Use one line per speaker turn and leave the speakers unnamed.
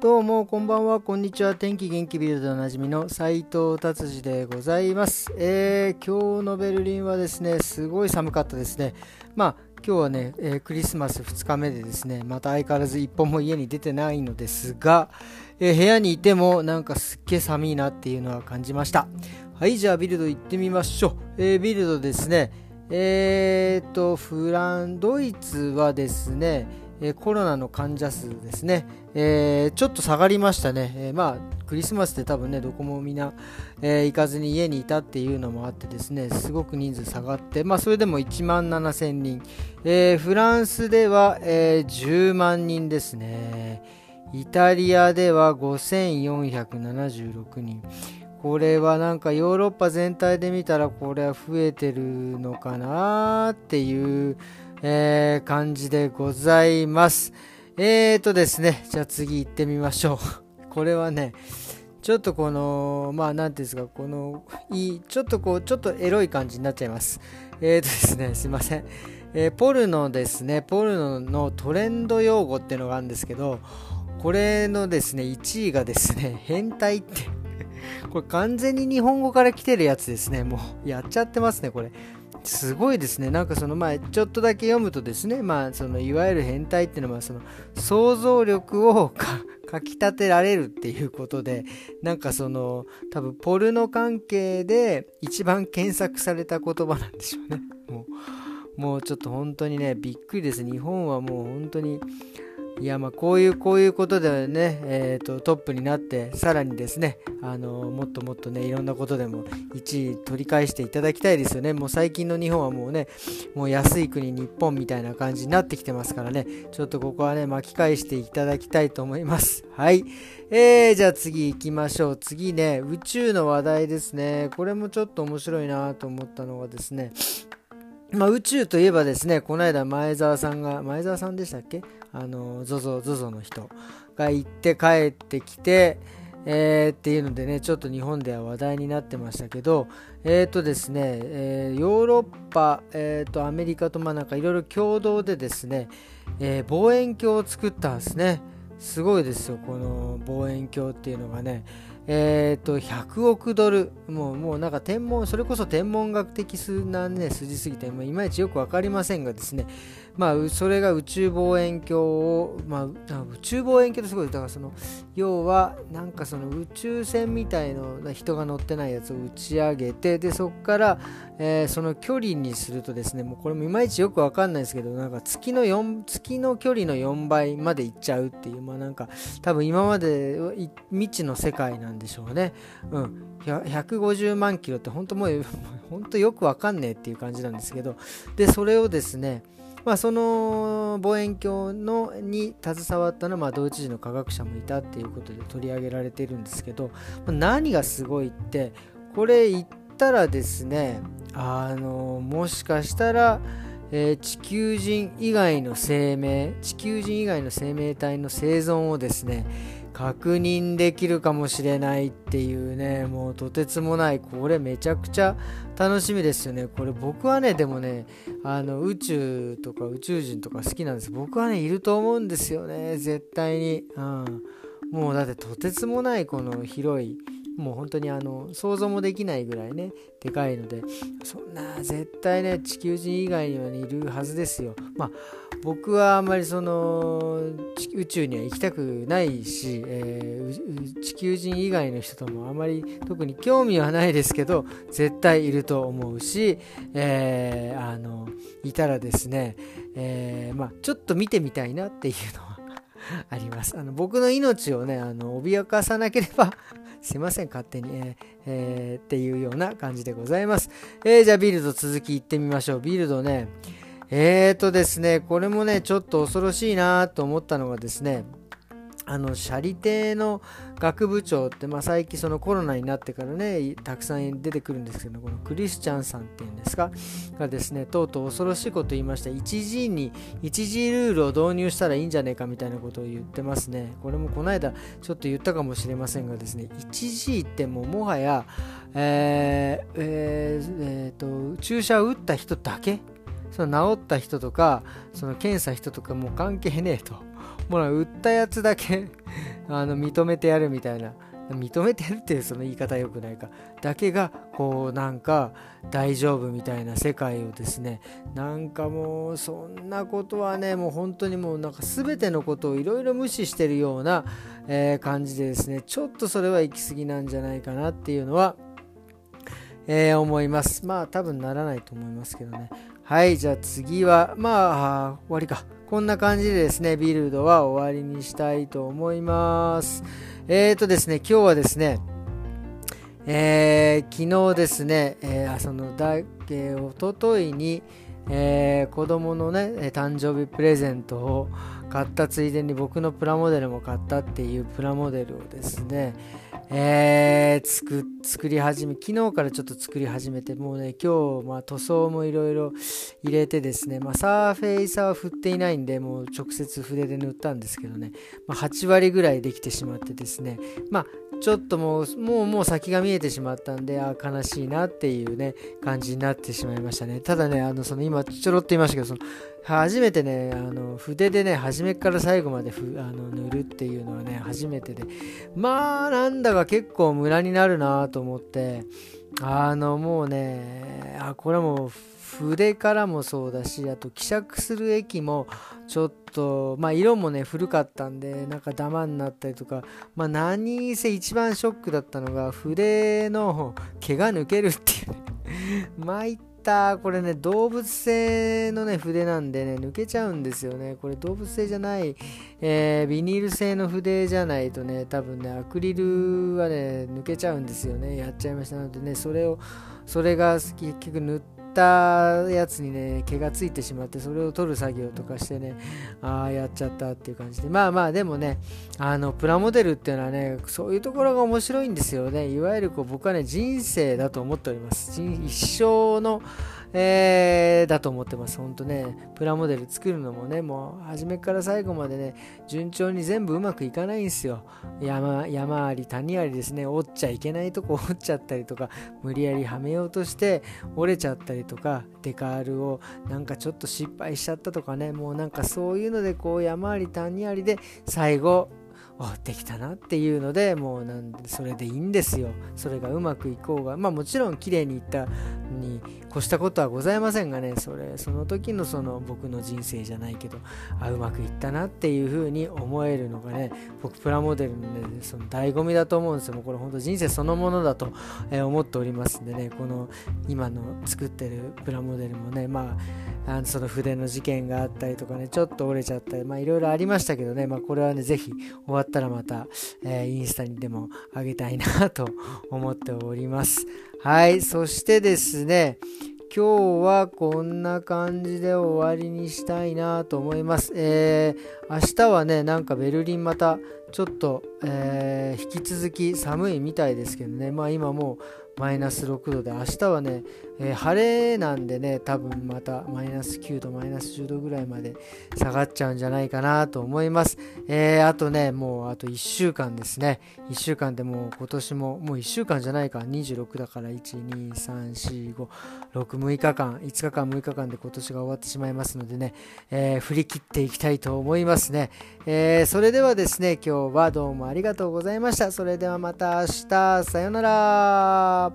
どうもこんばんはこんにちは。天気元気ビルドでおなじみの斉藤達治でございます、えー、今日のベルリンはですねすごい寒かったですね。まあ今日はね、えー、クリスマス2日目でですねまた相変わらず一本も家に出てないのですが、えー、部屋にいてもなんかすっげえ寒いなっていうのは感じました。はいじゃあビルド行ってみましょう、えー、ビルドですね。えーとフランドイツはですねコロナの患者数ですね、えー、ちょっと下がりましたね、えー、まあクリスマスで多分ねどこもみんな、えー、行かずに家にいたっていうのもあってですねすごく人数下がってまあそれでも1万7000人、えフランスでは、え10万人ですね。イタリアでは5476人。これはなんかヨーロッパ全体で見たらこれは増えてるのかなっていうえー、感じでございます。えーとですね、じゃあ次行ってみましょう。これはね、ちょっとこの、まあ、なんていうんですか、この、いい、ちょっとこう、ちょっとエロい感じになっちゃいます。えーとですね、すいません。えー、ポルノですね、ポルノのトレンド用語っていうのがあるんですけど、これのですね、1位がですね、変態って これ完全に日本語から来てるやつですね。もう、やっちゃってますね、これ。すごいですね。なんかその前、ちょっとだけ読むとですね、まあ、そのいわゆる変態っていうのは、その想像力を かき立てられるっていうことで、なんかその、多分ポルノ関係で一番検索された言葉なんでしょうね。もう、もうちょっと本当にね、びっくりです。日本はもう本当に、いやまあこういうこういうことでね、えーと、トップになってさらにですねあのもっともっとねいろんなことでも1位取り返していただきたいですよね。もう最近の日本はもうねもう安い国日本みたいな感じになってきてますからね。ちょっとここはね巻き返していただきたいと思います。はい。えー、じゃあ次行きましょう。次ね宇宙の話題ですね。これもちょっと面白いなと思ったのがですねまあ、宇宙といえばですね、この間前澤さんが、前澤さんでしたっけ？あの、ゾゾ、ゾゾの人が行って帰ってきて、えー、っていうのでね、ちょっと日本では話題になってましたけど、えっ、ー、とですね、えー、ヨーロッパ、えー、とアメリカとまあなんかいろいろ共同でですね、え望遠鏡を作ったんですね。すごいですよ、この望遠鏡っていうのがね。えっ、ー、と、100億ドル、もう、もうなんか天文、それこそ天文学的数なね、筋すぎて、まあ、いまいちよくわかりませんがですね、まあ、それが宇宙望遠鏡を、まあ、宇宙望遠鏡ってすごい、だからその、要は、なんかその宇宙船みたいな人が乗ってないやつを打ち上げて、で、そこから、えー、その距離にするとですね、もうこれもいまいちよく分かんないですけど、なんか月の4、月の距離の4倍まで行っちゃうっていう、まあなんか、多分今まで未知の世界なんでしょうね。うん。150万キロって本当もう、本当よくわかんねえっていう感じなんですけど、で、それをですね、まあ、その望遠鏡のに携わったのは、まあ、ドイツ人の科学者もいたっていうことで取り上げられてるんですけど、ま、何がすごいってこれ言ったらですねあのもしかしたら、えー、地球人以外の生命地球人以外の生命体の生存をですね確認できるかもしれないっていうねもうとてつもないこれめちゃくちゃ楽しみですよね。これ僕はねでもねあの宇宙とか宇宙人とか好きなんです。僕はねいると思うんですよね。絶対に、うん、もうだってとてつもないこの広いもう本当にあの想像もできないぐらいねでかいのでそんな絶対ね地球人以外には、ね、いるはずですよ。まあ僕はあんまりその宇宙には行きたくないし、えー、地球人以外の人ともあまり特に興味はないですけど絶対いると思うし、えー、あのいたらですね、えー、まあ、ちょっと見てみたいなっていうのは あります。あの僕の命をねあの脅かさなければすいません、勝手に、えーえー、っていうような感じでございます。えー、じゃあビルド続きいってみましょう。ビルドね、えーとですね、これもね、ちょっと恐ろしいなと思ったのがですね、あのシャリ亭の学部長って、まあ、最近そのコロナになってからねたくさん出てくるんですけどこのクリスチャンさんっていうんですかがですねとうとう恐ろしいこと言いました 1G に 1G ルールを導入したらいいんじゃねえかみたいなことを言ってますね。これもこの間ちょっと言ったかもしれませんがですね 1G ってもうもはやえーえーえーと注射を打った人だけ？その治った人とかその検査人とかもう関係ねえと。もう売ったやつだけ あの認めてやるみたいな認めてるっていうその言い方良くないかだけがこうなんか大丈夫みたいな世界をですねなんかもうそんなことはねもう本当にもうなんか全てのことをいろいろ無視してるような、え、感じでですねちょっとそれは行き過ぎなんじゃないかなっていうのはえ、思います。まあ多分ならないと思いますけどね。はい、じゃあ次は、まあ、終わりか。こんな感じでですね、ビルドは終わりにしたいと思います。えーとですね、今日はですね、えー、昨日ですね、えー、そのだ、えー、おとといに、えー、子供のね、誕生日プレゼントを買ったついでに僕のプラモデルも買ったっていうプラモデルをですね、えー、作作り始め昨日からちょっと作り始めてもうね今日、まあ、塗装もいろいろ入れてですね、まあ、サーフェイサーは振っていないんでもう直接筆で塗ったんですけどね、まあ、8割ぐらいできてしまってですね。まあちょっともう、もう、もう先が見えてしまったんで、あ悲しいなっていうね、感じになってしまいましたね。ただね、あの、その今、ちょろっと言いましたけど、その、初めてね、あの、筆でね、初めから最後まであの塗るっていうのはね、初めてで、まあ、なんだか結構ムラになるなと思って、あの、もうね、あ、これはもう、筆からもそうだしあと希釈する液もちょっとまあ色もね古かったんでなんかダマになったりとかまあ何せ一番ショックだったのが筆の毛が抜けるっていう。ね参ったこれね動物性のね筆なんでね抜けちゃうんですよね。これ動物性じゃない、えー、ビニール製の筆じゃないとね多分ねアクリルはね抜けちゃうんですよね。やっちゃいました。のでねそれをそれが結局塗ってったやつにね毛がついてしまってそれを取る作業とかしてねああやっちゃったっていう感じで。まあまあでもねあのプラモデルっていうのはねそういうところが面白いんですよね。いわゆるこう僕はね人生だと思っております。一生のえー、だと思ってます。本当ね、プラモデル作るのもね、もう初めから最後までね、順調に全部うまくいかないんですよ。山山あり谷ありですね、折っちゃいけないとこ折っちゃったりとか、無理やりはめようとして折れちゃったりとか、デカールをなんかちょっと失敗しちゃったとかね、もうなんかそういうのでこう山あり谷ありで最後できたなっていうのでもうなんでそれでいいんですよ。それがうまくいこうが。まあもちろん綺麗にいったに越したことはございませんがね。それその時のその僕の人生じゃないけどあうまくいったなっていう風に思えるのがね僕プラモデルの,、ね、その醍醐味だと思うんですよ。もうこれ本当人生そのものだと思っておりますんでね。この今の作ってるプラモデルもねまああのその筆の事件があったりとかねちょっと折れちゃったりまあいろいろありましたけどね。まあこれはねぜひ終わってたらまた、えー、インスタにでもあげたいなと思っておりますはいそしてですね今日はこんな感じで終わりにしたいなと思います。えー、明日はね、なんかベルリンまたちょっと、えー、引き続き寒いみたいですけどね、まあ今もうマイナス6度で、明日はね、えー、晴れなんでね、多分またマイナス9度、マイナス10度ぐらいまで下がっちゃうんじゃないかなと思います。えー、あとね、もうあと1週間ですね。1週間でもう今年も、もう1週間じゃないか、26だから1、2、3、4、5、6、6日間、5日間、6日間で今年が終わってしまいますのでね、えー、振り切っていきたいと思いますね。えそれではですね、今日はどうもありがとうございました。それではまた明日、さようなら。